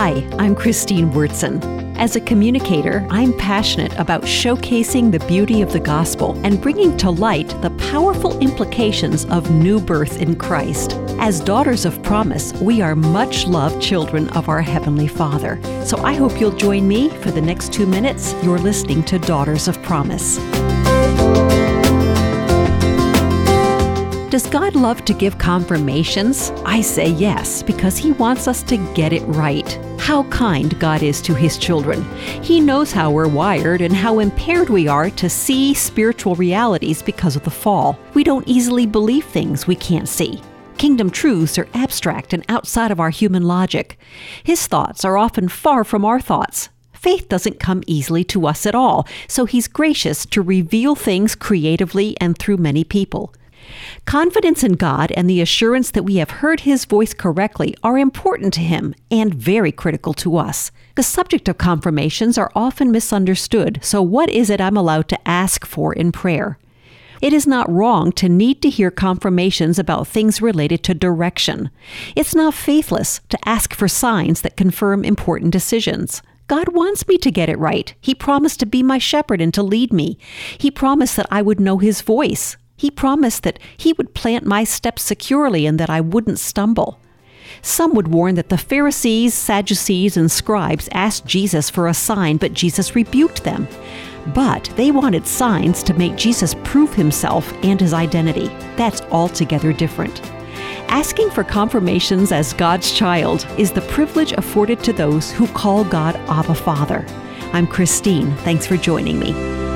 Hi, I'm Christine Wyrtzen. As a communicator, I'm passionate about showcasing the beauty of the gospel and bringing to light the powerful implications of new birth in Christ. As daughters of promise, we are much loved children of our Heavenly Father. So I hope you'll join me for the next two minutes. You're listening to Daughters of Promise. Does God love to give confirmations? I say yes, because He wants us to get it right. How kind God is to His children. He knows how we're wired and how impaired we are to see spiritual realities because of the fall. We don't easily believe things we can't see. Kingdom truths are abstract and outside of our human logic. His thoughts are often far from our thoughts. Faith doesn't come easily to us at all, so He's gracious to reveal things creatively and through many people. Confidence in God and the assurance that we have heard His voice correctly are important to Him and very critical to us. The subject of confirmations are often misunderstood, so what is it I'm allowed to ask for in prayer? It is not wrong to need to hear confirmations about things related to direction. It's not faithless to ask for signs that confirm important decisions. God wants me to get it right. He promised to be my shepherd and to lead me. He promised that I would know His voice. He promised that He would plant my steps securely and that I wouldn't stumble. Some would warn that the Pharisees, Sadducees, and scribes asked Jesus for a sign, but Jesus rebuked them. But they wanted signs to make Jesus prove himself and his identity. That's altogether different. Asking for confirmations as God's child is the privilege afforded to those who call God Abba Father. I'm Christine. Thanks for joining me.